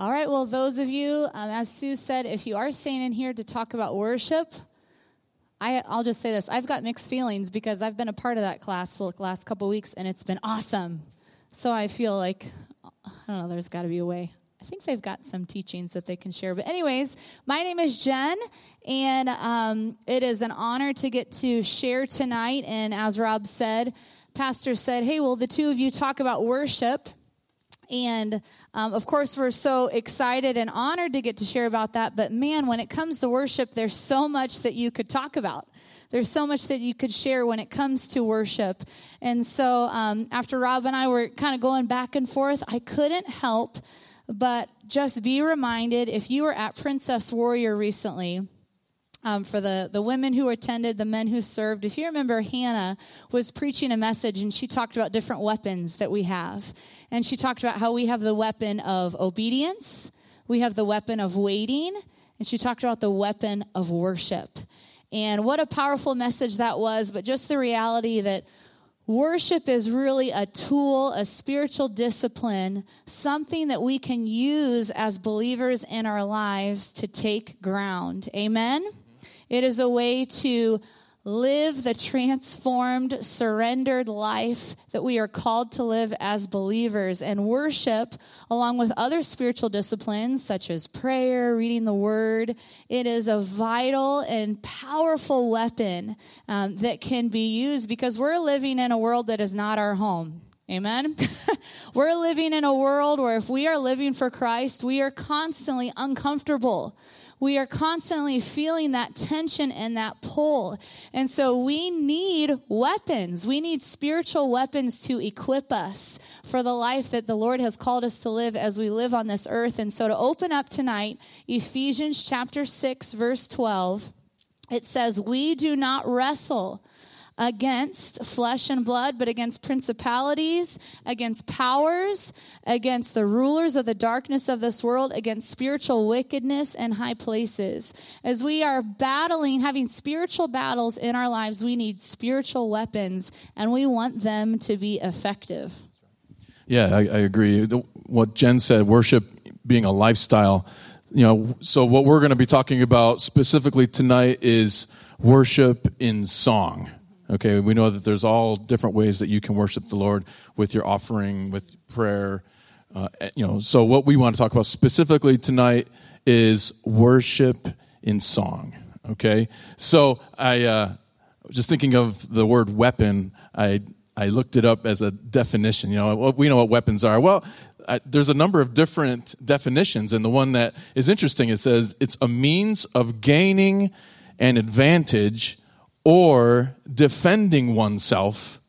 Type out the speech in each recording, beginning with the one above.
All right, well, those of you, um, as Sue said, if you are staying in here to talk about worship, I, will just say this I've got mixed feelings because I've been a part of that class the last couple weeks and it's been awesome. So I feel like, I don't know, there's got to be a way. I think they've got some teachings that they can share. But, anyways, my name is Jen, and um, it is an honor to get to share tonight. And as Rob said, Pastor said, Hey, will the two of you talk about worship? And um, of course, we're so excited and honored to get to share about that. But man, when it comes to worship, there's so much that you could talk about. There's so much that you could share when it comes to worship. And so, um, after Rob and I were kind of going back and forth, I couldn't help but just be reminded if you were at Princess Warrior recently, um, for the, the women who attended, the men who served. If you remember, Hannah was preaching a message and she talked about different weapons that we have. And she talked about how we have the weapon of obedience, we have the weapon of waiting, and she talked about the weapon of worship. And what a powerful message that was, but just the reality that Worship is really a tool, a spiritual discipline, something that we can use as believers in our lives to take ground. Amen? It is a way to live the transformed, surrendered life that we are called to live as believers. And worship, along with other spiritual disciplines such as prayer, reading the word, it is a vital and powerful weapon um, that can be used because we're living in a world that is not our home. Amen. We're living in a world where if we are living for Christ, we are constantly uncomfortable we are constantly feeling that tension and that pull. And so we need weapons. We need spiritual weapons to equip us for the life that the Lord has called us to live as we live on this earth. And so to open up tonight, Ephesians chapter 6, verse 12, it says, We do not wrestle against flesh and blood, but against principalities, against powers, against the rulers of the darkness of this world, against spiritual wickedness and high places. As we are battling, having spiritual battles in our lives, we need spiritual weapons, and we want them to be effective. Yeah, I, I agree. The, what Jen said, worship being a lifestyle. You know, so what we're going to be talking about specifically tonight is worship in song. Okay, we know that there's all different ways that you can worship the Lord with your offering, with prayer. Uh, you know, so what we want to talk about specifically tonight is worship in song. Okay, so I uh, just thinking of the word weapon. I I looked it up as a definition. You know, we know what weapons are. Well, I, there's a number of different definitions, and the one that is interesting it says it's a means of gaining an advantage or defending oneself.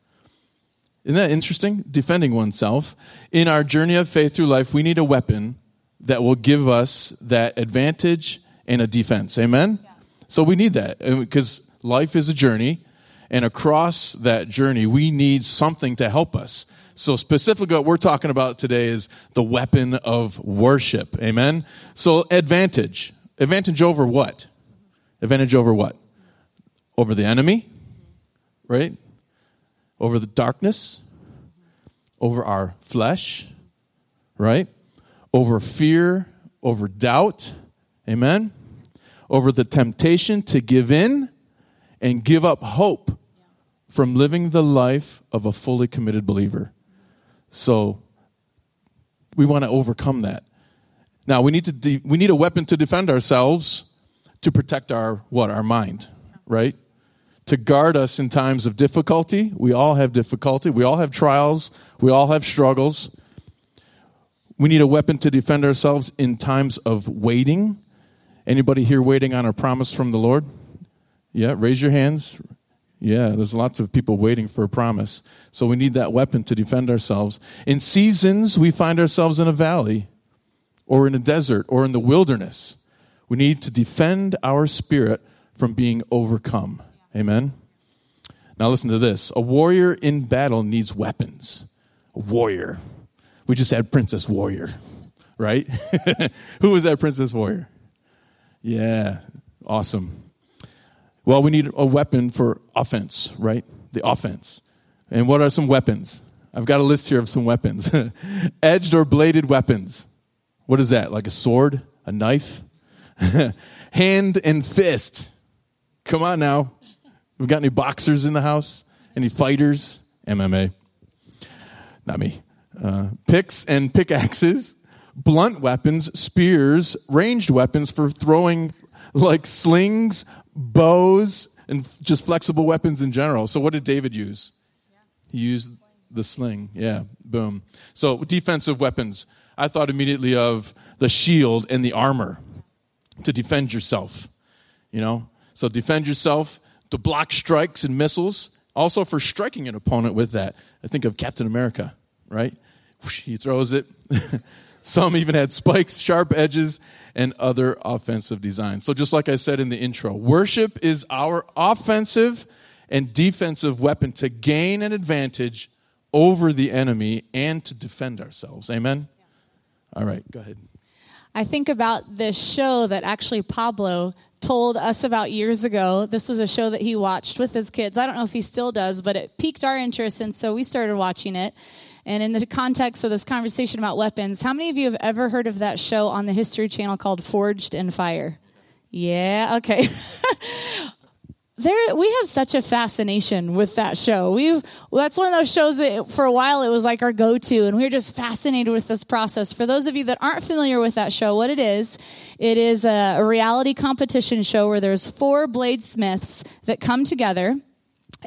Isn't that interesting? Defending oneself. In our journey of faith through life, we need a weapon that will give us that advantage and a defense. Amen? Yeah. So we need that because life is a journey, and across that journey, we need something to help us. So specifically what we're talking about today is the weapon of worship. Amen? So advantage. Advantage over what? Advantage over what? Over the enemy, right? Over the darkness, over our flesh, right? Over fear, over doubt, amen? Over the temptation to give in and give up hope from living the life of a fully committed believer. So we want to overcome that. Now we need to de- we need a weapon to defend ourselves to protect our what our mind, right? To guard us in times of difficulty. We all have difficulty. We all have trials. We all have struggles. We need a weapon to defend ourselves in times of waiting. Anybody here waiting on a promise from the Lord? Yeah, raise your hands. Yeah, there's lots of people waiting for a promise. So we need that weapon to defend ourselves. In seasons, we find ourselves in a valley or in a desert or in the wilderness. We need to defend our spirit from being overcome. Amen? Now listen to this. A warrior in battle needs weapons. A warrior. We just had Princess Warrior, right? Who was that Princess Warrior? Yeah, awesome. Well, we need a weapon for offense, right? The offense. And what are some weapons? I've got a list here of some weapons edged or bladed weapons. What is that? Like a sword? A knife? Hand and fist. Come on now. We got any boxers in the house? Any fighters? MMA. Not me. Uh, picks and pickaxes, blunt weapons, spears, ranged weapons for throwing like slings, bows, and just flexible weapons in general. So, what did David use? He used the sling. Yeah, boom. So, defensive weapons. I thought immediately of the shield and the armor to defend yourself. You know? So, defend yourself, to block strikes and missiles, also for striking an opponent with that. I think of Captain America, right? He throws it. Some even had spikes, sharp edges, and other offensive designs. So, just like I said in the intro, worship is our offensive and defensive weapon to gain an advantage over the enemy and to defend ourselves. Amen? All right, go ahead. I think about this show that actually Pablo told us about years ago. This was a show that he watched with his kids. I don't know if he still does, but it piqued our interest, and so we started watching it. And in the context of this conversation about weapons, how many of you have ever heard of that show on the History Channel called Forged in Fire? Yeah, okay. there we have such a fascination with that show. We've well, that's one of those shows that for a while it was like our go-to and we are just fascinated with this process. For those of you that aren't familiar with that show, what it is, it is a, a reality competition show where there's four bladesmiths that come together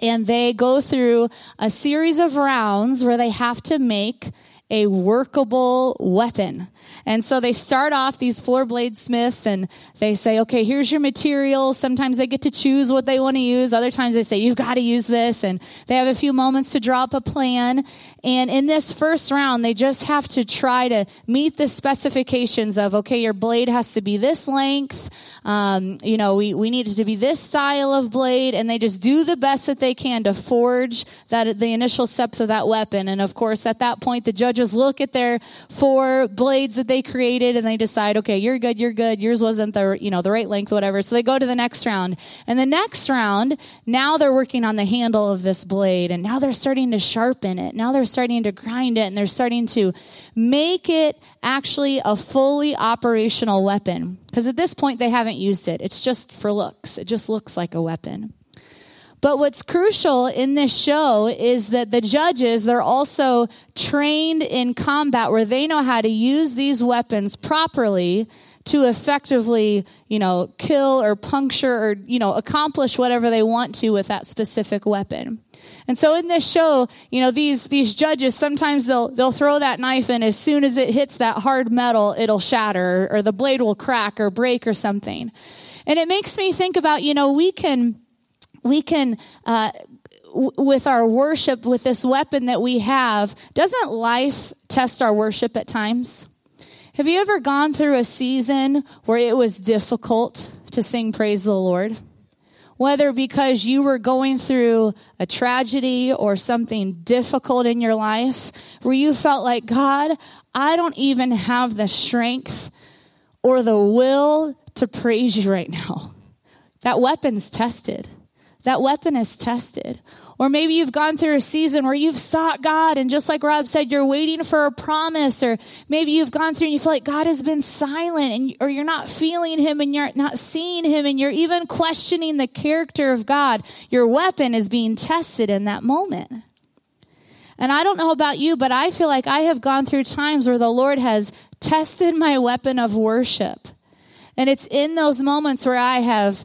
and they go through a series of rounds where they have to make a workable weapon. And so they start off these four bladesmiths and they say, okay, here's your material. Sometimes they get to choose what they want to use. Other times they say, you've got to use this. And they have a few moments to draw up a plan. And in this first round, they just have to try to meet the specifications of, okay, your blade has to be this length. Um, you know, we, we need it to be this style of blade. And they just do the best that they can to forge that, the initial steps of that weapon. And of course, at that point, the judges look at their four blades that they created and they decide, okay, you're good, you're good. Yours wasn't the, you know, the right length, whatever. So they go to the next round. And the next round, now they're working on the handle of this blade and now they're starting to sharpen it. Now they're starting to grind it and they're starting to make it actually a fully operational weapon. Because at this point, they haven't used it. It's just for looks. It just looks like a weapon. But what's crucial in this show is that the judges, they're also trained in combat where they know how to use these weapons properly to effectively, you know, kill or puncture or, you know, accomplish whatever they want to with that specific weapon. And so in this show, you know, these, these judges, sometimes they'll, they'll throw that knife and as soon as it hits that hard metal, it'll shatter or the blade will crack or break or something. And it makes me think about, you know, we can, we can, uh, w- with our worship, with this weapon that we have, doesn't life test our worship at times? Have you ever gone through a season where it was difficult to sing praise the Lord? whether because you were going through a tragedy or something difficult in your life, where you felt like, God, I don't even have the strength or the will to praise you right now. That weapon's tested. That weapon is tested. Or maybe you've gone through a season where you've sought God and just like Rob said, you're waiting for a promise. Or maybe you've gone through and you feel like God has been silent and, or you're not feeling him and you're not seeing him and you're even questioning the character of God. Your weapon is being tested in that moment. And I don't know about you, but I feel like I have gone through times where the Lord has tested my weapon of worship. And it's in those moments where I have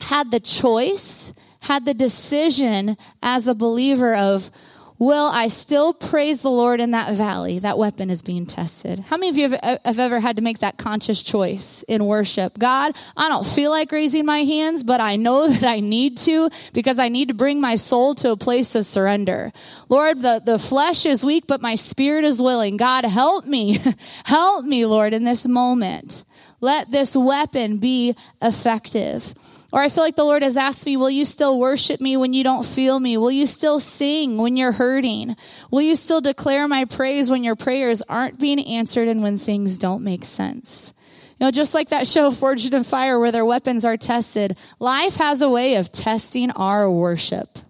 had the choice had the decision as a believer of, will I still praise the Lord in that valley? That weapon is being tested. How many of you have, have, ever had to make that conscious choice in worship? God, I don't feel like raising my hands, but I know that I need to because I need to bring my soul to a place of surrender. Lord, the, the flesh is weak, but my spirit is willing. God, help me. help me, Lord, in this moment. Let this weapon be effective. Or I feel like the Lord has asked me, will you still worship me when you don't feel me? Will you still sing when you're hurting? Will you still declare my praise when your prayers aren't being answered and when things don't make sense? You know, just like that show, Forged in Fire, where their weapons are tested, life has a way of testing our worship.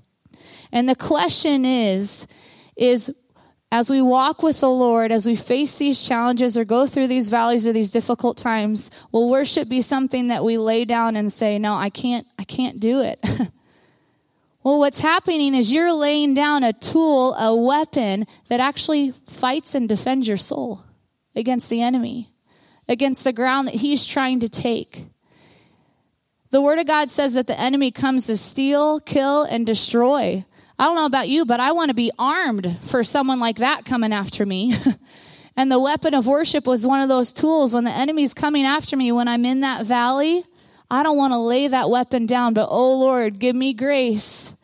And the question is, is as we walk with the Lord, as we face these challenges or go through these valleys or these difficult times, will worship be something that we lay down and say, "No, I can't I can't do it." well, what's happening is you're laying down a tool, a weapon that actually fights and defends your soul against the enemy, against the ground that he's trying to take. The word of God says that the enemy comes to steal, kill and destroy. I don't know about you, but I want to be armed for someone like that coming after me. and the weapon of worship was one of those tools when the enemy's coming after me when I'm in that valley. I don't want to lay that weapon down, but oh Lord, give me grace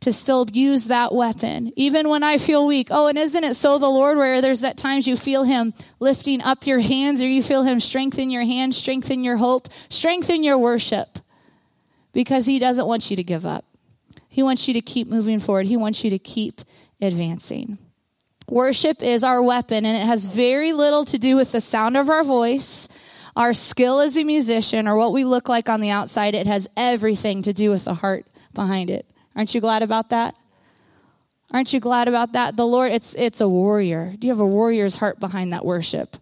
to still use that weapon, even when I feel weak. Oh, and isn't it so the Lord where there's that times you feel Him lifting up your hands or you feel Him strengthen your hands, strengthen your hope, strengthen your worship because He doesn't want you to give up. He wants you to keep moving forward. He wants you to keep advancing. Worship is our weapon, and it has very little to do with the sound of our voice, our skill as a musician, or what we look like on the outside. It has everything to do with the heart behind it. Aren't you glad about that? Aren't you glad about that? The Lord, it's, it's a warrior. Do you have a warrior's heart behind that worship?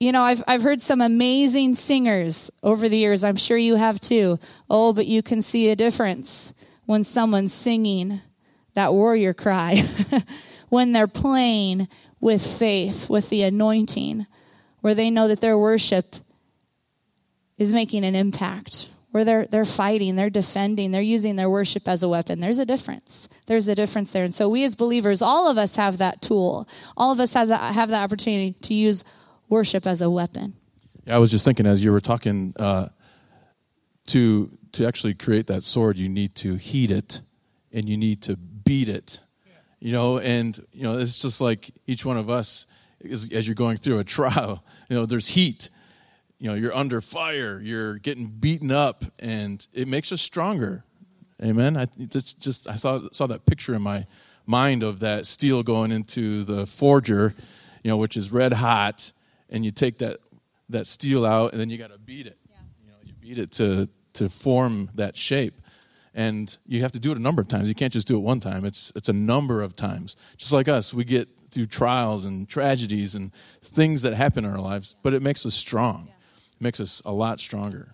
You know, I've, I've heard some amazing singers over the years. I'm sure you have too. Oh, but you can see a difference when someone's singing that warrior cry, when they're playing with faith, with the anointing, where they know that their worship is making an impact, where they're, they're fighting, they're defending, they're using their worship as a weapon. There's a difference. There's a difference there. And so we as believers, all of us have that tool. All of us have that, have that opportunity to use worship as a weapon. Yeah, I was just thinking as you were talking uh, to to actually create that sword, you need to heat it and you need to beat it. You know, and you know it's just like each one of us is, as you're going through a trial. You know, there's heat. You know, you're under fire. You're getting beaten up, and it makes us stronger. Amen. I just I thought saw that picture in my mind of that steel going into the forger, you know, which is red hot, and you take that that steel out, and then you got to beat it. Yeah. You know, you beat it to to form that shape, and you have to do it a number of times. You can't just do it one time. It's it's a number of times. Just like us, we get through trials and tragedies and things that happen in our lives, but it makes us strong. Yeah. It makes us a lot stronger.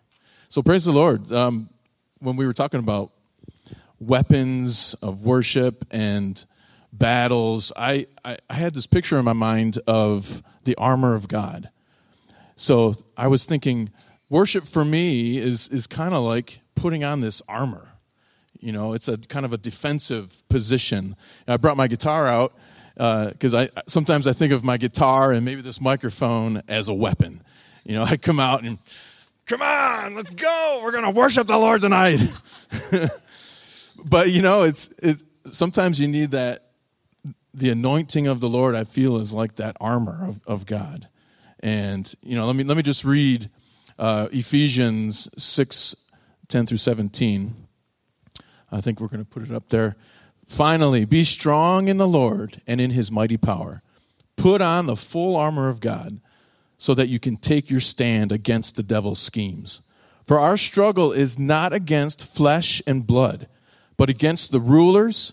So praise the Lord. Um, when we were talking about weapons of worship and battles, I, I, I had this picture in my mind of the armor of God. So I was thinking, worship for me is, is kind of like putting on this armor. You know, it's a kind of a defensive position. And I brought my guitar out because uh, I sometimes I think of my guitar and maybe this microphone as a weapon. You know, I come out and come on, let's go. We're going to worship the Lord tonight. but you know, it's it's sometimes you need that the anointing of the Lord, I feel, is like that armor of, of God. And, you know, let me, let me just read uh, Ephesians 6 10 through 17. I think we're going to put it up there. Finally, be strong in the Lord and in his mighty power. Put on the full armor of God so that you can take your stand against the devil's schemes. For our struggle is not against flesh and blood, but against the rulers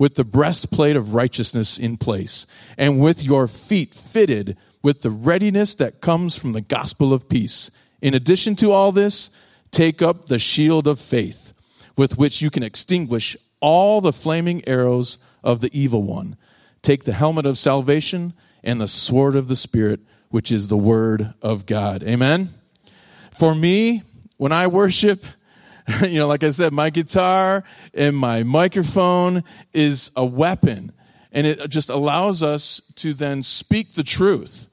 with the breastplate of righteousness in place, and with your feet fitted with the readiness that comes from the gospel of peace. In addition to all this, take up the shield of faith, with which you can extinguish all the flaming arrows of the evil one. Take the helmet of salvation and the sword of the Spirit, which is the word of God. Amen. For me, when I worship, you know, like I said, my guitar and my microphone is a weapon. And it just allows us to then speak the truth.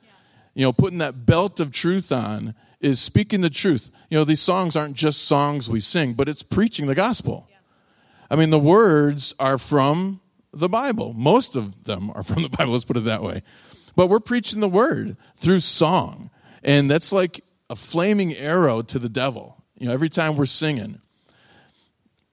You know, putting that belt of truth on is speaking the truth. You know, these songs aren't just songs we sing, but it's preaching the gospel. I mean, the words are from the Bible. Most of them are from the Bible, let's put it that way. But we're preaching the word through song. And that's like a flaming arrow to the devil. You know, every time we're singing.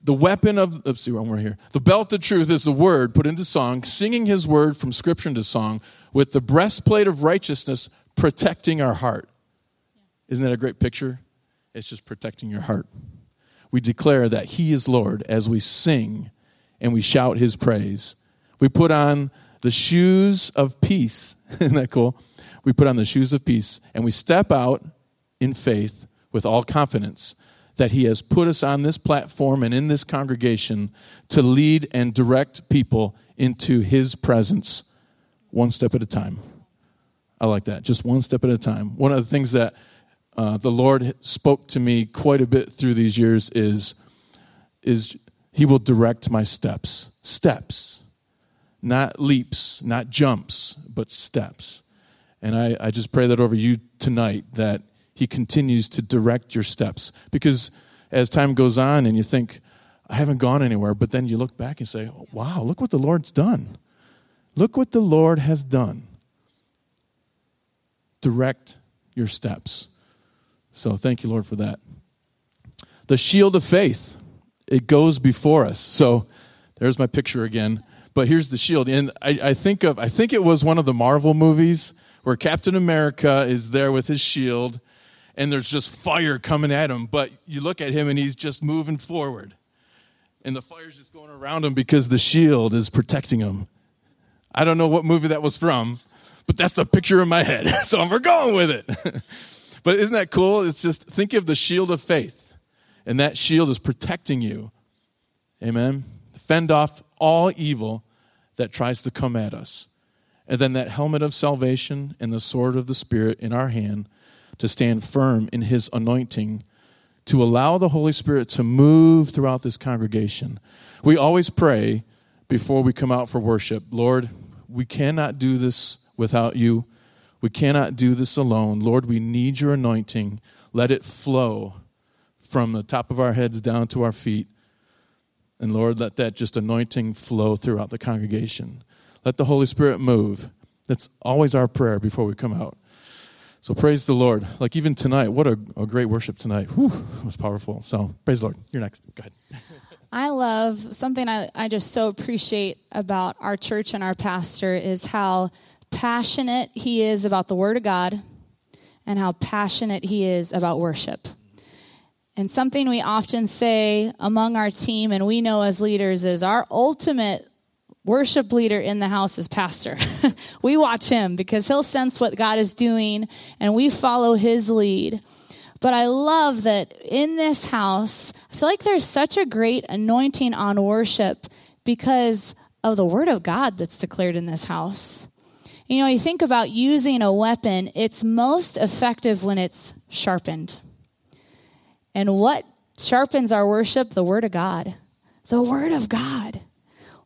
The weapon of, let's see more here. The belt of truth is the word put into song, singing his word from scripture into song, with the breastplate of righteousness protecting our heart. Isn't that a great picture? It's just protecting your heart. We declare that he is Lord as we sing and we shout his praise. We put on the shoes of peace. Isn't that cool? We put on the shoes of peace and we step out in faith with all confidence that He has put us on this platform and in this congregation to lead and direct people into His presence one step at a time. I like that, just one step at a time. One of the things that uh, the Lord spoke to me quite a bit through these years is, is He will direct my steps. Steps. Not leaps, not jumps, but steps. And I, I just pray that over you tonight that he continues to direct your steps. Because as time goes on and you think, I haven't gone anywhere, but then you look back and say, wow, look what the Lord's done. Look what the Lord has done. Direct your steps. So thank you, Lord, for that. The shield of faith, it goes before us. So there's my picture again. But here's the shield. And I, I think of I think it was one of the Marvel movies where Captain America is there with his shield and there's just fire coming at him, but you look at him and he's just moving forward. And the fire's just going around him because the shield is protecting him. I don't know what movie that was from, but that's the picture in my head. so we're going with it. but isn't that cool? It's just think of the shield of faith, and that shield is protecting you. Amen. Fend off all evil that tries to come at us. And then that helmet of salvation and the sword of the Spirit in our hand to stand firm in his anointing, to allow the Holy Spirit to move throughout this congregation. We always pray before we come out for worship Lord, we cannot do this without you. We cannot do this alone. Lord, we need your anointing. Let it flow from the top of our heads down to our feet. And Lord, let that just anointing flow throughout the congregation. Let the Holy Spirit move. That's always our prayer before we come out. So praise the Lord. Like even tonight, what a, a great worship tonight. Whew, it was powerful. So praise the Lord. You're next. Go ahead. I love something I, I just so appreciate about our church and our pastor is how passionate he is about the Word of God and how passionate he is about worship. And something we often say among our team and we know as leaders is our ultimate worship leader in the house is pastor. we watch him because he'll sense what God is doing and we follow his lead. But I love that in this house, I feel like there's such a great anointing on worship because of the word of God that's declared in this house. You know, you think about using a weapon, it's most effective when it's sharpened. And what sharpens our worship? The word of God. The word of God.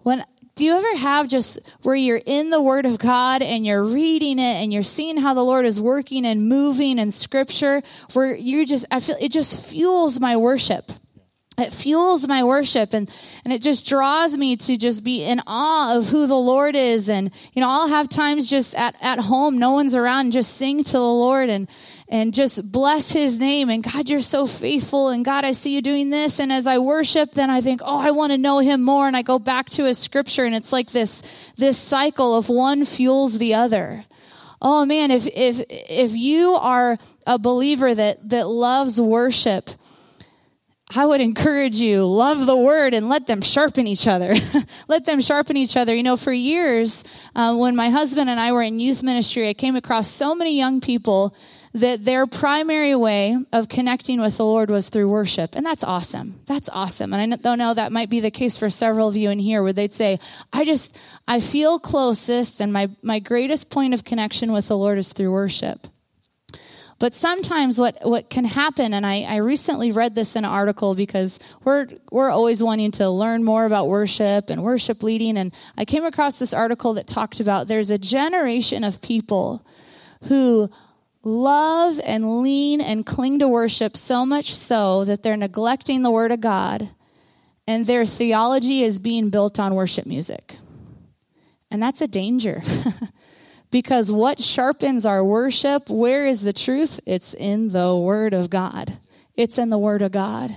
When do you ever have just where you're in the Word of God and you're reading it and you're seeing how the Lord is working and moving in Scripture, where you just, I feel it just fuels my worship. It fuels my worship and, and it just draws me to just be in awe of who the Lord is. And, you know, I'll have times just at, at home, no one's around, just sing to the Lord and, and just bless his name. And God, you're so faithful. And God, I see you doing this. And as I worship, then I think, oh, I want to know him more. And I go back to his scripture. And it's like this, this cycle of one fuels the other. Oh man, if, if, if you are a believer that, that loves worship, I would encourage you, love the word and let them sharpen each other. let them sharpen each other. You know, for years, uh, when my husband and I were in youth ministry, I came across so many young people that their primary way of connecting with the Lord was through worship. And that's awesome. That's awesome. And I don't know that might be the case for several of you in here where they'd say, I just, I feel closest and my, my greatest point of connection with the Lord is through worship. But sometimes what, what can happen, and I, I recently read this in an article because we're, we're always wanting to learn more about worship and worship leading. And I came across this article that talked about there's a generation of people who love and lean and cling to worship so much so that they're neglecting the Word of God and their theology is being built on worship music. And that's a danger. Because what sharpens our worship? Where is the truth? It's in the Word of God. It's in the Word of God.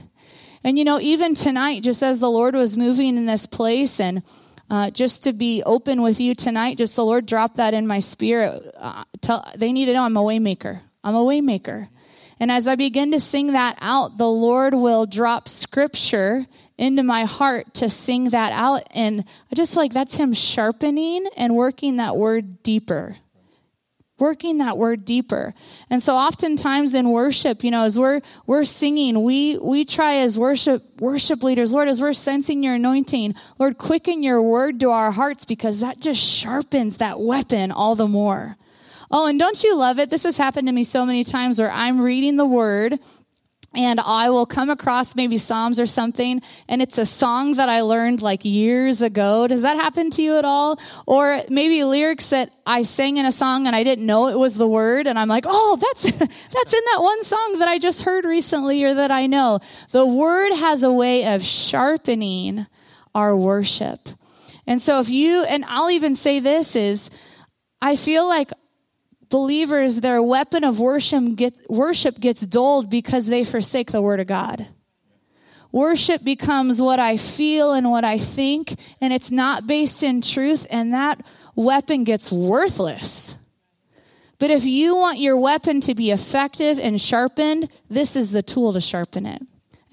And you know, even tonight, just as the Lord was moving in this place and uh, just to be open with you tonight, just the Lord dropped that in my spirit. Uh, tell, they need to know I'm a waymaker. I'm a waymaker. And as I begin to sing that out, the Lord will drop scripture into my heart to sing that out. And I just feel like that's Him sharpening and working that word deeper working that word deeper. And so oftentimes in worship, you know, as we're we're singing, we we try as worship worship leaders, Lord, as we're sensing your anointing, Lord, quicken your word to our hearts because that just sharpens that weapon all the more. Oh, and don't you love it? This has happened to me so many times where I'm reading the word and I will come across maybe Psalms or something, and it's a song that I learned like years ago. Does that happen to you at all? Or maybe lyrics that I sang in a song and I didn't know it was the word, and I'm like, oh, that's that's in that one song that I just heard recently or that I know. The word has a way of sharpening our worship. And so if you and I'll even say this is I feel like believers, their weapon of worship, get, worship gets dulled because they forsake the Word of God. Worship becomes what I feel and what I think, and it's not based in truth, and that weapon gets worthless. But if you want your weapon to be effective and sharpened, this is the tool to sharpen it.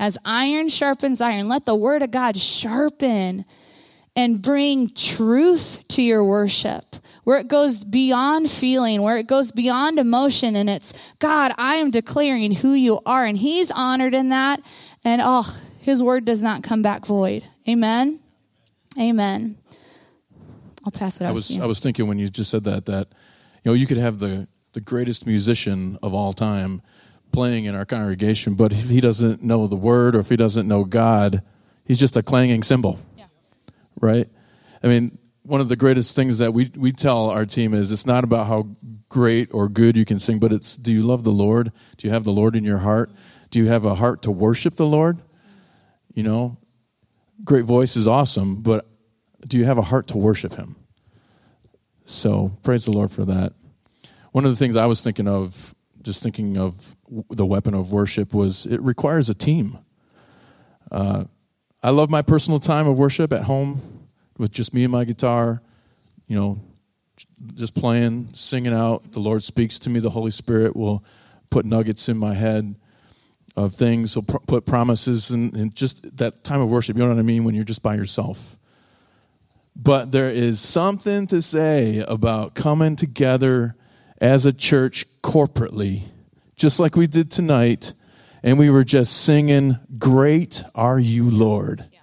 As iron sharpens iron, let the Word of God sharpen and bring truth to your worship where it goes beyond feeling, where it goes beyond emotion, and it's, God, I am declaring who you are. And He's honored in that. And oh, His word does not come back void. Amen. Amen. I'll pass it I was I was thinking when you just said that that you know you could have the the greatest musician of all time playing in our congregation, but if he doesn't know the word or if he doesn't know God, he's just a clanging cymbal. Right? I mean, one of the greatest things that we, we tell our team is it's not about how great or good you can sing, but it's do you love the Lord? Do you have the Lord in your heart? Do you have a heart to worship the Lord? You know, great voice is awesome, but do you have a heart to worship Him? So praise the Lord for that. One of the things I was thinking of, just thinking of the weapon of worship, was it requires a team. Uh, I love my personal time of worship at home with just me and my guitar, you know, just playing, singing out. The Lord speaks to me. The Holy Spirit will put nuggets in my head of things. He'll pr- put promises and, and just that time of worship. You know what I mean? When you're just by yourself. But there is something to say about coming together as a church corporately, just like we did tonight, and we were just singing, Great Are You, Lord. Yeah.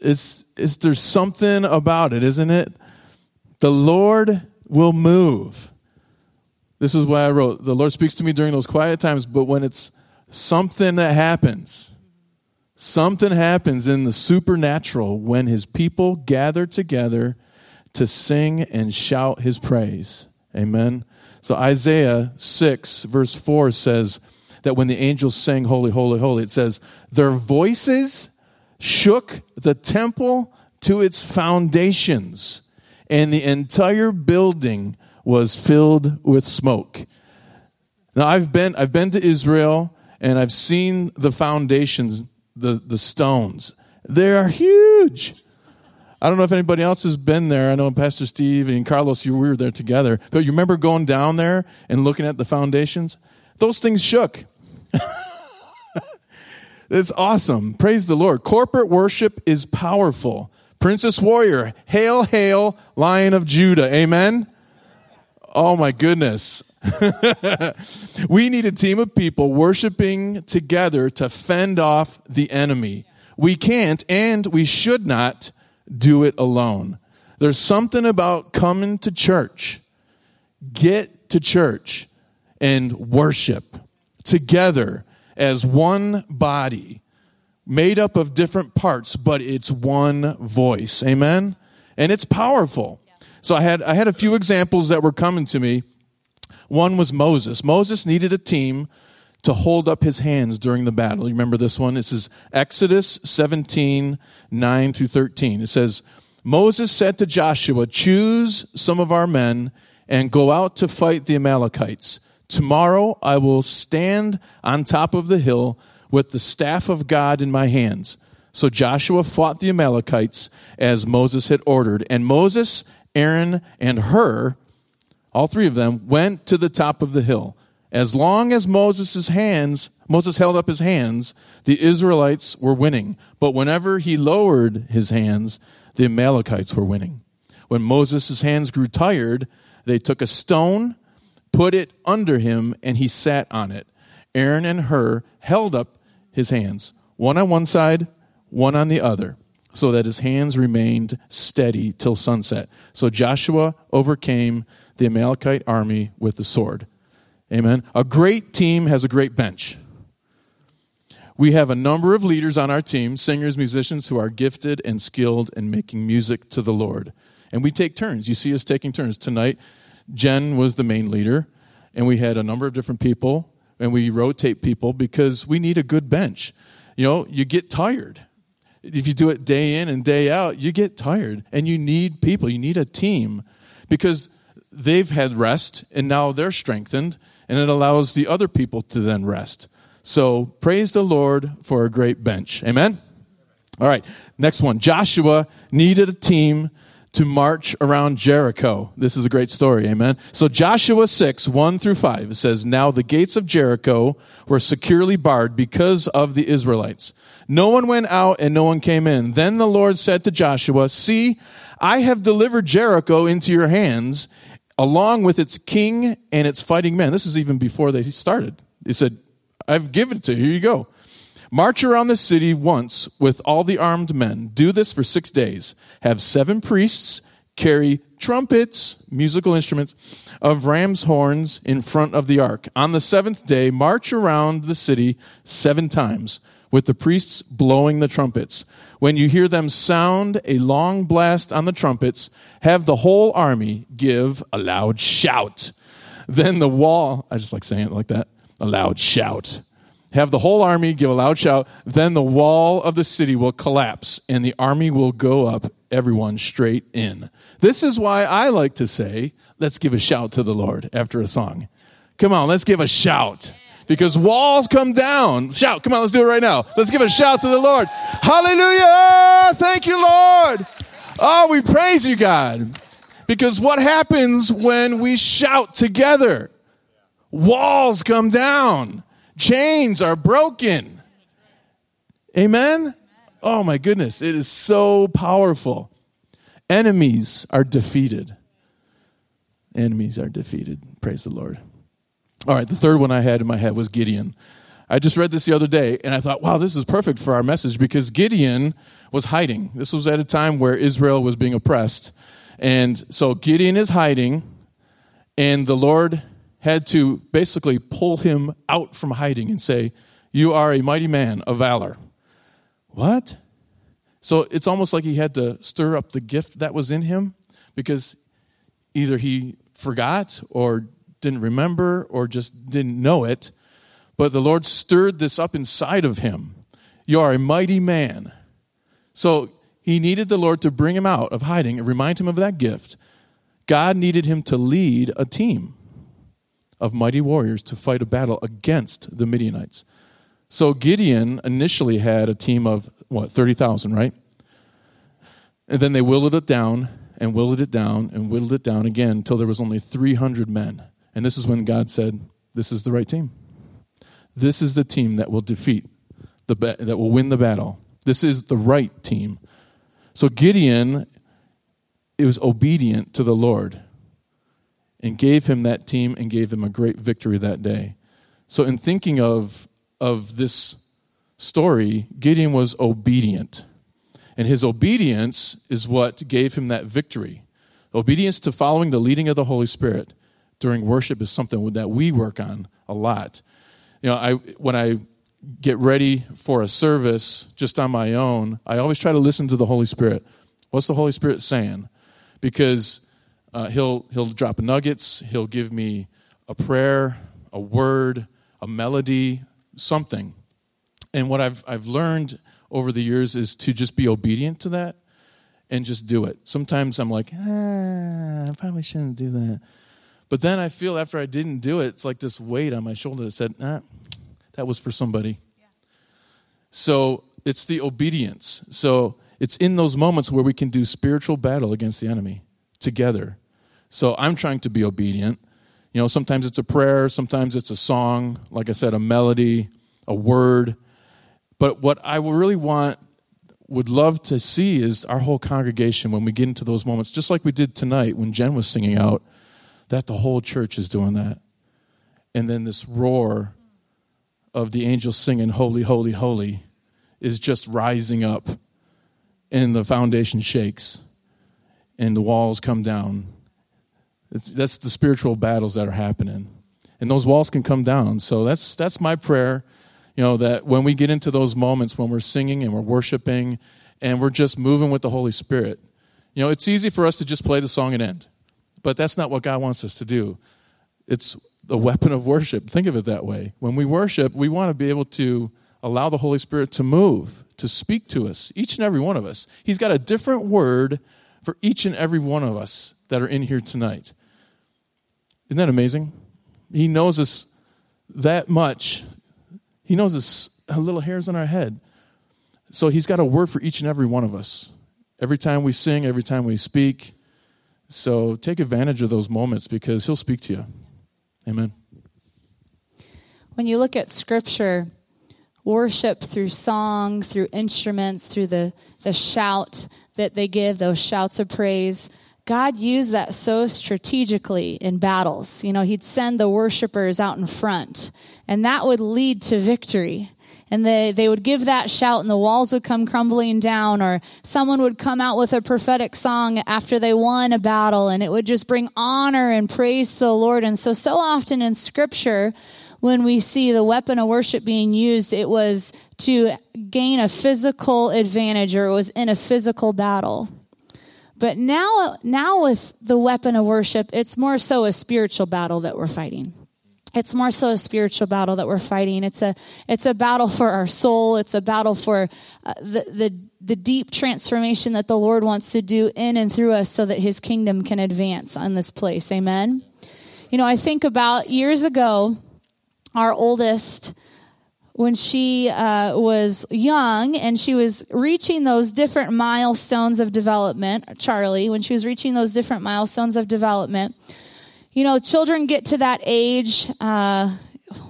It's, it's, there's something about it, isn't it? The Lord will move. This is why I wrote the Lord speaks to me during those quiet times, but when it's something that happens, something happens in the supernatural when his people gather together to sing and shout his praise. Amen. So Isaiah 6, verse 4 says that when the angels sang, Holy, Holy, Holy, it says, their voices shook the temple to its foundations, and the entire building was filled with smoke. Now I've been I've been to Israel and I've seen the foundations, the, the stones. They are huge. I don't know if anybody else has been there. I know Pastor Steve and Carlos, you we were there together. But you remember going down there and looking at the foundations? Those things shook. It's awesome. Praise the Lord. Corporate worship is powerful. Princess Warrior, hail, hail, Lion of Judah. Amen. Oh my goodness. we need a team of people worshiping together to fend off the enemy. We can't and we should not do it alone. There's something about coming to church. Get to church and worship together as one body, made up of different parts, but it's one voice. Amen? And it's powerful. So I had, I had a few examples that were coming to me. One was Moses. Moses needed a team to hold up his hands during the battle. You remember this one? This is Exodus 17, 9 through 13. It says, Moses said to Joshua, Choose some of our men and go out to fight the Amalekites. Tomorrow I will stand on top of the hill with the staff of God in my hands. So Joshua fought the Amalekites as Moses had ordered. And Moses, Aaron, and Hur, all three of them, went to the top of the hill. As long as Moses' hands, Moses held up his hands, the Israelites were winning. But whenever he lowered his hands, the Amalekites were winning. When Moses' hands grew tired, they took a stone, put it under him, and he sat on it. Aaron and Hur held up his hands, one on one side, one on the other, so that his hands remained steady till sunset. So Joshua overcame the Amalekite army with the sword. Amen. A great team has a great bench. We have a number of leaders on our team, singers, musicians who are gifted and skilled in making music to the Lord. And we take turns. You see us taking turns. Tonight, Jen was the main leader, and we had a number of different people, and we rotate people because we need a good bench. You know, you get tired. If you do it day in and day out, you get tired, and you need people. You need a team because they've had rest, and now they're strengthened, and it allows the other people to then rest. So praise the Lord for a great bench. Amen? All right, next one. Joshua needed a team to march around Jericho. This is a great story, amen. So Joshua 6, 1 through 5, it says, Now the gates of Jericho were securely barred because of the Israelites. No one went out and no one came in. Then the Lord said to Joshua, See, I have delivered Jericho into your hands, along with its king and its fighting men. This is even before they started. He said, I've given it to you. Here you go. March around the city once with all the armed men. Do this for six days. Have seven priests carry trumpets, musical instruments, of ram's horns in front of the ark. On the seventh day, march around the city seven times with the priests blowing the trumpets. When you hear them sound a long blast on the trumpets, have the whole army give a loud shout. Then the wall, I just like saying it like that, a loud shout. Have the whole army give a loud shout. Then the wall of the city will collapse and the army will go up, everyone straight in. This is why I like to say, let's give a shout to the Lord after a song. Come on, let's give a shout because walls come down. Shout. Come on, let's do it right now. Let's give a shout to the Lord. Hallelujah. Thank you, Lord. Oh, we praise you, God. Because what happens when we shout together? Walls come down. Chains are broken. Amen? Oh my goodness, it is so powerful. Enemies are defeated. Enemies are defeated. Praise the Lord. All right, the third one I had in my head was Gideon. I just read this the other day and I thought, wow, this is perfect for our message because Gideon was hiding. This was at a time where Israel was being oppressed. And so Gideon is hiding, and the Lord had to basically pull him out from hiding and say, You are a mighty man of valor. What? So it's almost like he had to stir up the gift that was in him because either he forgot or didn't remember or just didn't know it. But the Lord stirred this up inside of him. You are a mighty man. So he needed the Lord to bring him out of hiding and remind him of that gift. God needed him to lead a team of mighty warriors to fight a battle against the Midianites. So Gideon initially had a team of, what, 30,000, right? And then they whittled it down and whittled it down and whittled it down again until there was only 300 men. And this is when God said, This is the right team. This is the team that will defeat, the ba- that will win the battle. This is the right team. So Gideon it was obedient to the Lord and gave him that team and gave him a great victory that day. So in thinking of of this story, Gideon was obedient. And his obedience is what gave him that victory. Obedience to following the leading of the Holy Spirit during worship is something that we work on a lot. You know, I when I get ready for a service just on my own, I always try to listen to the Holy Spirit. What's the Holy Spirit saying? Because uh, he'll he'll drop nuggets. He'll give me a prayer, a word, a melody, something. And what I've I've learned over the years is to just be obedient to that and just do it. Sometimes I'm like, ah, I probably shouldn't do that. But then I feel after I didn't do it, it's like this weight on my shoulder that said, nah, that was for somebody. Yeah. So it's the obedience. So it's in those moments where we can do spiritual battle against the enemy together. So I'm trying to be obedient. You know, sometimes it's a prayer, sometimes it's a song, like I said, a melody, a word. But what I really want, would love to see is our whole congregation when we get into those moments, just like we did tonight when Jen was singing out, that the whole church is doing that. And then this roar of the angels singing, Holy, Holy, Holy, is just rising up. And the foundation shakes and the walls come down. It's, that's the spiritual battles that are happening. And those walls can come down. So that's, that's my prayer, you know, that when we get into those moments when we're singing and we're worshiping and we're just moving with the Holy Spirit, you know, it's easy for us to just play the song and end. But that's not what God wants us to do. It's the weapon of worship. Think of it that way. When we worship, we want to be able to allow the Holy Spirit to move, to speak to us, each and every one of us. He's got a different word for each and every one of us that are in here tonight. Isn't that amazing? He knows us that much. He knows us a little hairs on our head. So he's got a word for each and every one of us. Every time we sing, every time we speak. So take advantage of those moments because he'll speak to you. Amen. When you look at scripture, worship through song, through instruments, through the, the shout that they give, those shouts of praise. God used that so strategically in battles. You know, He'd send the worshipers out in front, and that would lead to victory. And they, they would give that shout, and the walls would come crumbling down, or someone would come out with a prophetic song after they won a battle, and it would just bring honor and praise to the Lord. And so, so often in Scripture, when we see the weapon of worship being used, it was to gain a physical advantage or it was in a physical battle. But now, now with the weapon of worship, it's more so a spiritual battle that we're fighting. It's more so a spiritual battle that we're fighting. It's a, it's a battle for our soul. It's a battle for uh, the, the, the deep transformation that the Lord wants to do in and through us so that his kingdom can advance on this place. Amen. You know, I think about years ago, our oldest, when she uh, was young and she was reaching those different milestones of development, Charlie, when she was reaching those different milestones of development, you know, children get to that age, uh,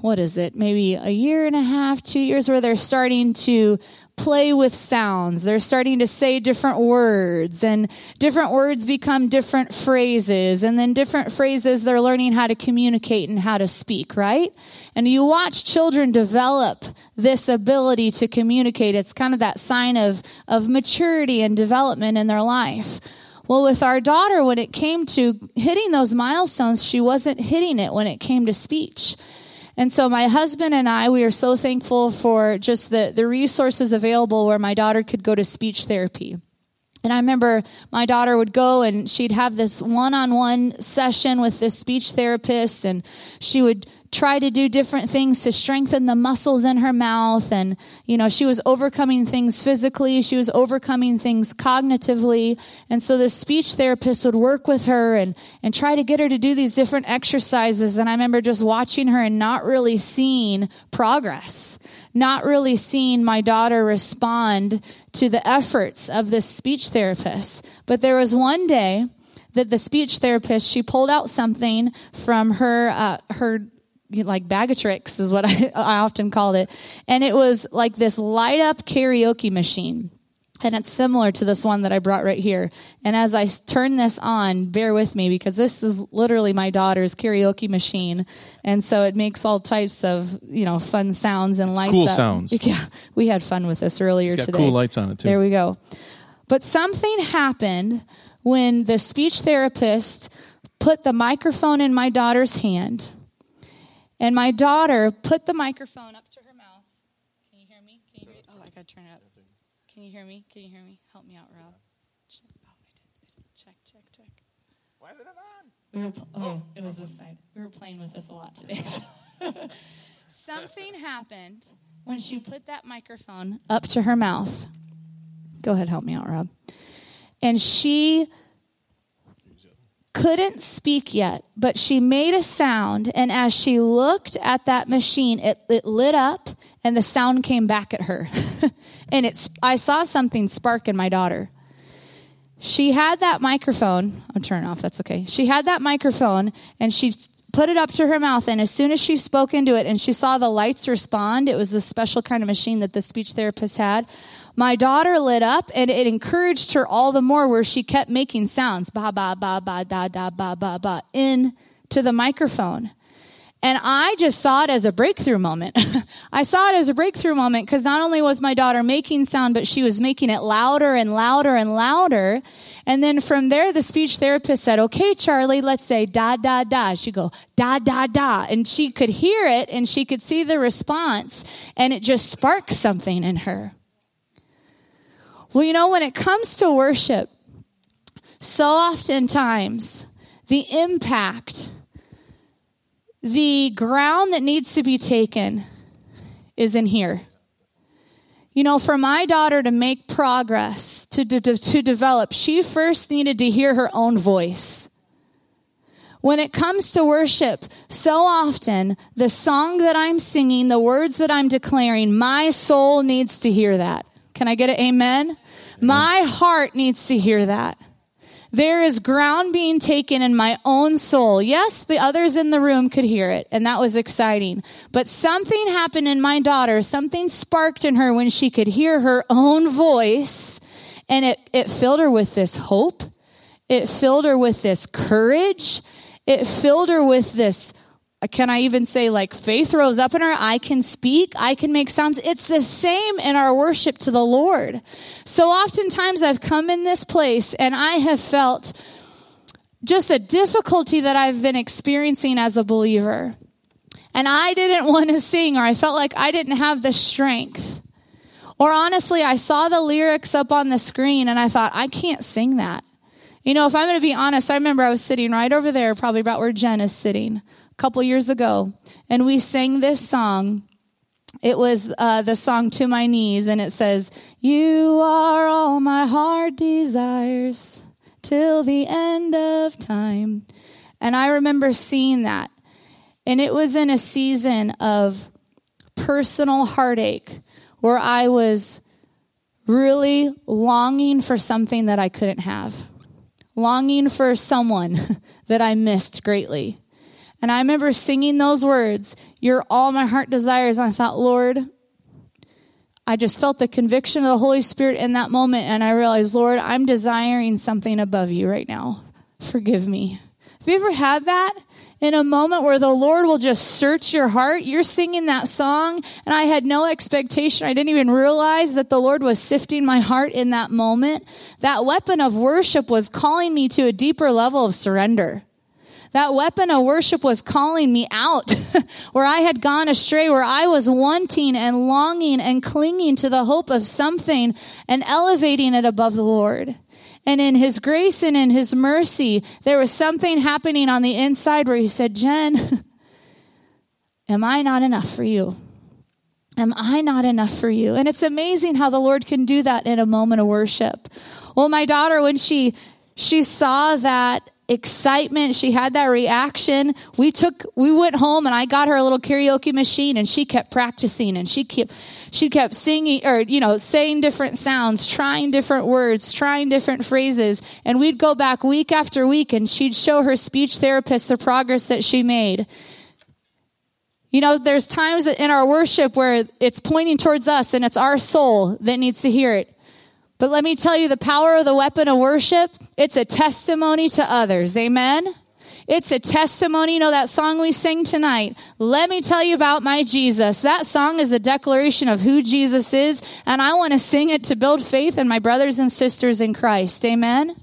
what is it, maybe a year and a half, two years, where they're starting to play with sounds. They're starting to say different words, and different words become different phrases, and then different phrases they're learning how to communicate and how to speak, right? And you watch children develop this ability to communicate. It's kind of that sign of, of maturity and development in their life. Well, with our daughter, when it came to hitting those milestones, she wasn't hitting it when it came to speech. And so my husband and I, we are so thankful for just the, the resources available where my daughter could go to speech therapy. And I remember my daughter would go and she'd have this one on one session with this speech therapist, and she would try to do different things to strengthen the muscles in her mouth. And, you know, she was overcoming things physically, she was overcoming things cognitively. And so the speech therapist would work with her and, and try to get her to do these different exercises. And I remember just watching her and not really seeing progress. Not really seeing my daughter respond to the efforts of this speech therapist. But there was one day that the speech therapist she pulled out something from her uh, her like bag of tricks is what I, I often called it. And it was like this light up karaoke machine. And it's similar to this one that I brought right here. And as I turn this on, bear with me because this is literally my daughter's karaoke machine. And so it makes all types of, you know, fun sounds and it's lights. Cool up. sounds. Yeah. We had fun with this earlier it's got today. Cool lights on it too. There we go. But something happened when the speech therapist put the microphone in my daughter's hand and my daughter put the microphone up to her mouth. Can you hear me? Can you hear Oh, I got to turn it up. Can you hear me? Can you hear me? Help me out, Rob. Oh, I did. Check, check, check. Why is it on? We were, oh, oh, it was this side. We were playing with this a lot today. Something happened when she put that microphone up to her mouth. Go ahead, help me out, Rob. And she couldn't speak yet, but she made a sound. And as she looked at that machine, it, it lit up and the sound came back at her. and it's, I saw something spark in my daughter. She had that microphone. I'm turning off. That's okay. She had that microphone and she put it up to her mouth. And as soon as she spoke into it and she saw the lights respond, it was the special kind of machine that the speech therapist had. My daughter lit up and it encouraged her all the more where she kept making sounds, ba, ba, ba, ba, da, da, ba, ba, ba, into the microphone. And I just saw it as a breakthrough moment. I saw it as a breakthrough moment because not only was my daughter making sound, but she was making it louder and louder and louder. And then from there, the speech therapist said, okay, Charlie, let's say da, da, da. She'd go da, da, da. And she could hear it and she could see the response and it just sparked something in her. Well, you know, when it comes to worship, so oftentimes the impact, the ground that needs to be taken is in here. You know, for my daughter to make progress, to, to, to develop, she first needed to hear her own voice. When it comes to worship, so often the song that I'm singing, the words that I'm declaring, my soul needs to hear that. Can I get an amen? My heart needs to hear that. There is ground being taken in my own soul. Yes, the others in the room could hear it, and that was exciting. But something happened in my daughter, something sparked in her when she could hear her own voice, and it, it filled her with this hope. It filled her with this courage. It filled her with this can I even say like faith rose up in her? I can speak. I can make sounds. It's the same in our worship to the Lord. So oftentimes I've come in this place and I have felt just a difficulty that I've been experiencing as a believer. And I didn't want to sing or I felt like I didn't have the strength. Or honestly, I saw the lyrics up on the screen and I thought, I can't sing that. You know, if I'm going to be honest, I remember I was sitting right over there, probably about where Jen is sitting couple years ago, and we sang this song. It was uh, the song To My Knees, and it says, You are all my heart desires till the end of time. And I remember seeing that. And it was in a season of personal heartache where I was really longing for something that I couldn't have, longing for someone that I missed greatly. And I remember singing those words, You're all my heart desires. And I thought, Lord, I just felt the conviction of the Holy Spirit in that moment. And I realized, Lord, I'm desiring something above you right now. Forgive me. Have you ever had that? In a moment where the Lord will just search your heart, you're singing that song, and I had no expectation. I didn't even realize that the Lord was sifting my heart in that moment. That weapon of worship was calling me to a deeper level of surrender. That weapon of worship was calling me out where I had gone astray, where I was wanting and longing and clinging to the hope of something and elevating it above the Lord. And in his grace and in his mercy, there was something happening on the inside where he said, Jen, am I not enough for you? Am I not enough for you? And it's amazing how the Lord can do that in a moment of worship. Well, my daughter, when she, she saw that excitement. She had that reaction. We took, we went home and I got her a little karaoke machine and she kept practicing and she kept, she kept singing or, you know, saying different sounds, trying different words, trying different phrases. And we'd go back week after week and she'd show her speech therapist the progress that she made. You know, there's times in our worship where it's pointing towards us and it's our soul that needs to hear it. But let me tell you the power of the weapon of worship, it's a testimony to others. Amen. It's a testimony. You know that song we sing tonight? Let me tell you about my Jesus. That song is a declaration of who Jesus is, and I want to sing it to build faith in my brothers and sisters in Christ. Amen.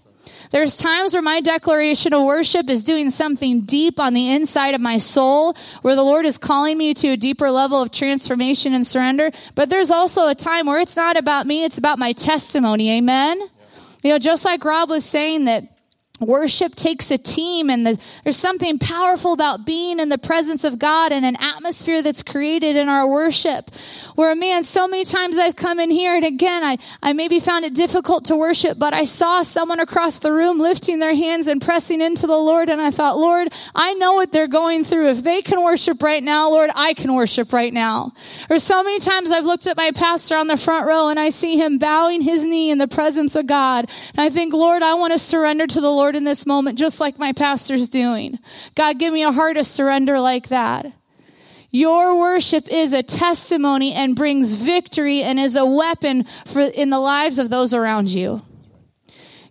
There's times where my declaration of worship is doing something deep on the inside of my soul, where the Lord is calling me to a deeper level of transformation and surrender. But there's also a time where it's not about me, it's about my testimony. Amen? You know, just like Rob was saying that Worship takes a team, and the, there's something powerful about being in the presence of God and an atmosphere that's created in our worship. Where, a man, so many times I've come in here, and again, I, I maybe found it difficult to worship, but I saw someone across the room lifting their hands and pressing into the Lord, and I thought, Lord, I know what they're going through. If they can worship right now, Lord, I can worship right now. Or so many times I've looked at my pastor on the front row, and I see him bowing his knee in the presence of God, and I think, Lord, I want to surrender to the Lord In this moment, just like my pastor's doing. God, give me a heart of surrender like that. Your worship is a testimony and brings victory and is a weapon for in the lives of those around you.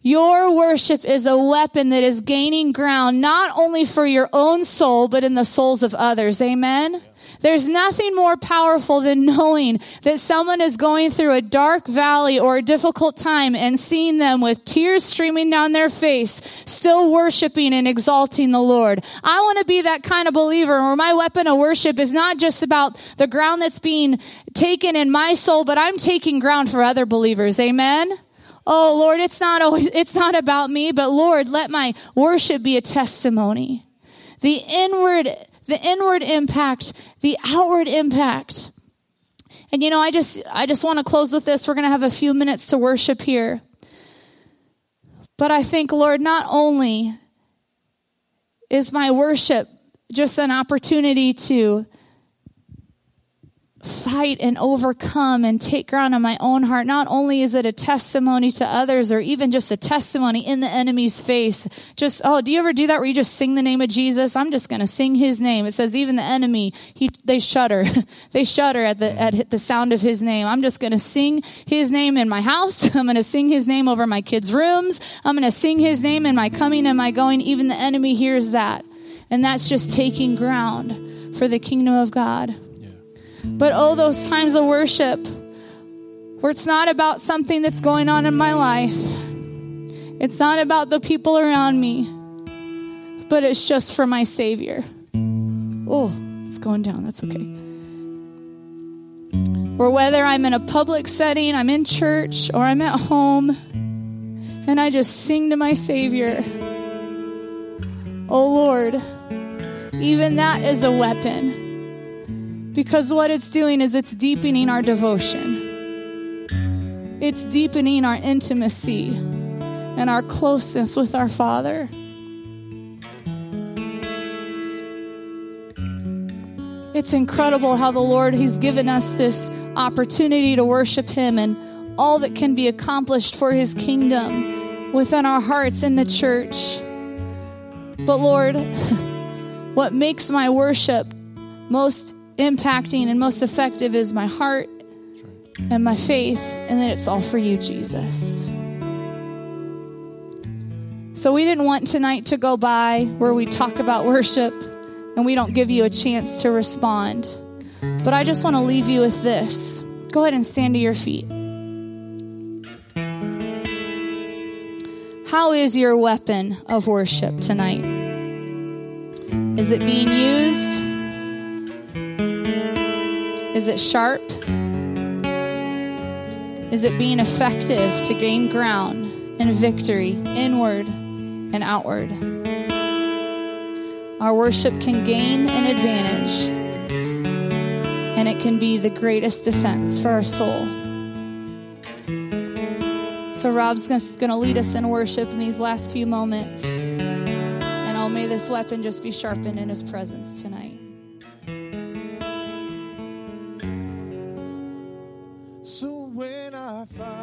Your worship is a weapon that is gaining ground not only for your own soul, but in the souls of others. Amen. There's nothing more powerful than knowing that someone is going through a dark valley or a difficult time and seeing them with tears streaming down their face, still worshiping and exalting the Lord. I want to be that kind of believer where my weapon of worship is not just about the ground that's being taken in my soul, but I'm taking ground for other believers. Amen. Oh Lord, it's not always, it's not about me, but Lord, let my worship be a testimony. The inward the inward impact, the outward impact. And you know, I just I just want to close with this. We're going to have a few minutes to worship here. But I think Lord, not only is my worship just an opportunity to fight and overcome and take ground in my own heart. Not only is it a testimony to others or even just a testimony in the enemy's face. Just, oh, do you ever do that where you just sing the name of Jesus? I'm just going to sing his name. It says even the enemy, he, they shudder. they shudder at the, mm-hmm. at the sound of his name. I'm just going to sing his name in my house. I'm going to sing his name over my kids' rooms. I'm going to sing his name in my coming and my going. Even the enemy hears that. And that's just taking ground for the kingdom of God. But oh, those times of worship where it's not about something that's going on in my life, it's not about the people around me, but it's just for my Savior. Oh, it's going down. That's okay. Or whether I'm in a public setting, I'm in church, or I'm at home, and I just sing to my Savior. Oh Lord, even that is a weapon because what it's doing is it's deepening our devotion, it's deepening our intimacy and our closeness with our Father. It's incredible how the Lord, He's given us this opportunity to worship Him and all that can be accomplished for His kingdom within our hearts in the church. But Lord, what makes my worship most impacting and most effective is my heart and my faith, and then it's all for you, Jesus. So we didn't want tonight to go by where we talk about worship and we don't give you a chance to respond. But I just want to leave you with this. Go ahead and stand to your feet. How is your weapon of worship tonight? Is it being used? Is it sharp? Is it being effective to gain ground and victory inward and outward? Our worship can gain an advantage, and it can be the greatest defense for our soul. So, Rob's going to lead us in worship in these last few moments. And oh, may this weapon just be sharpened in his presence tonight. I find.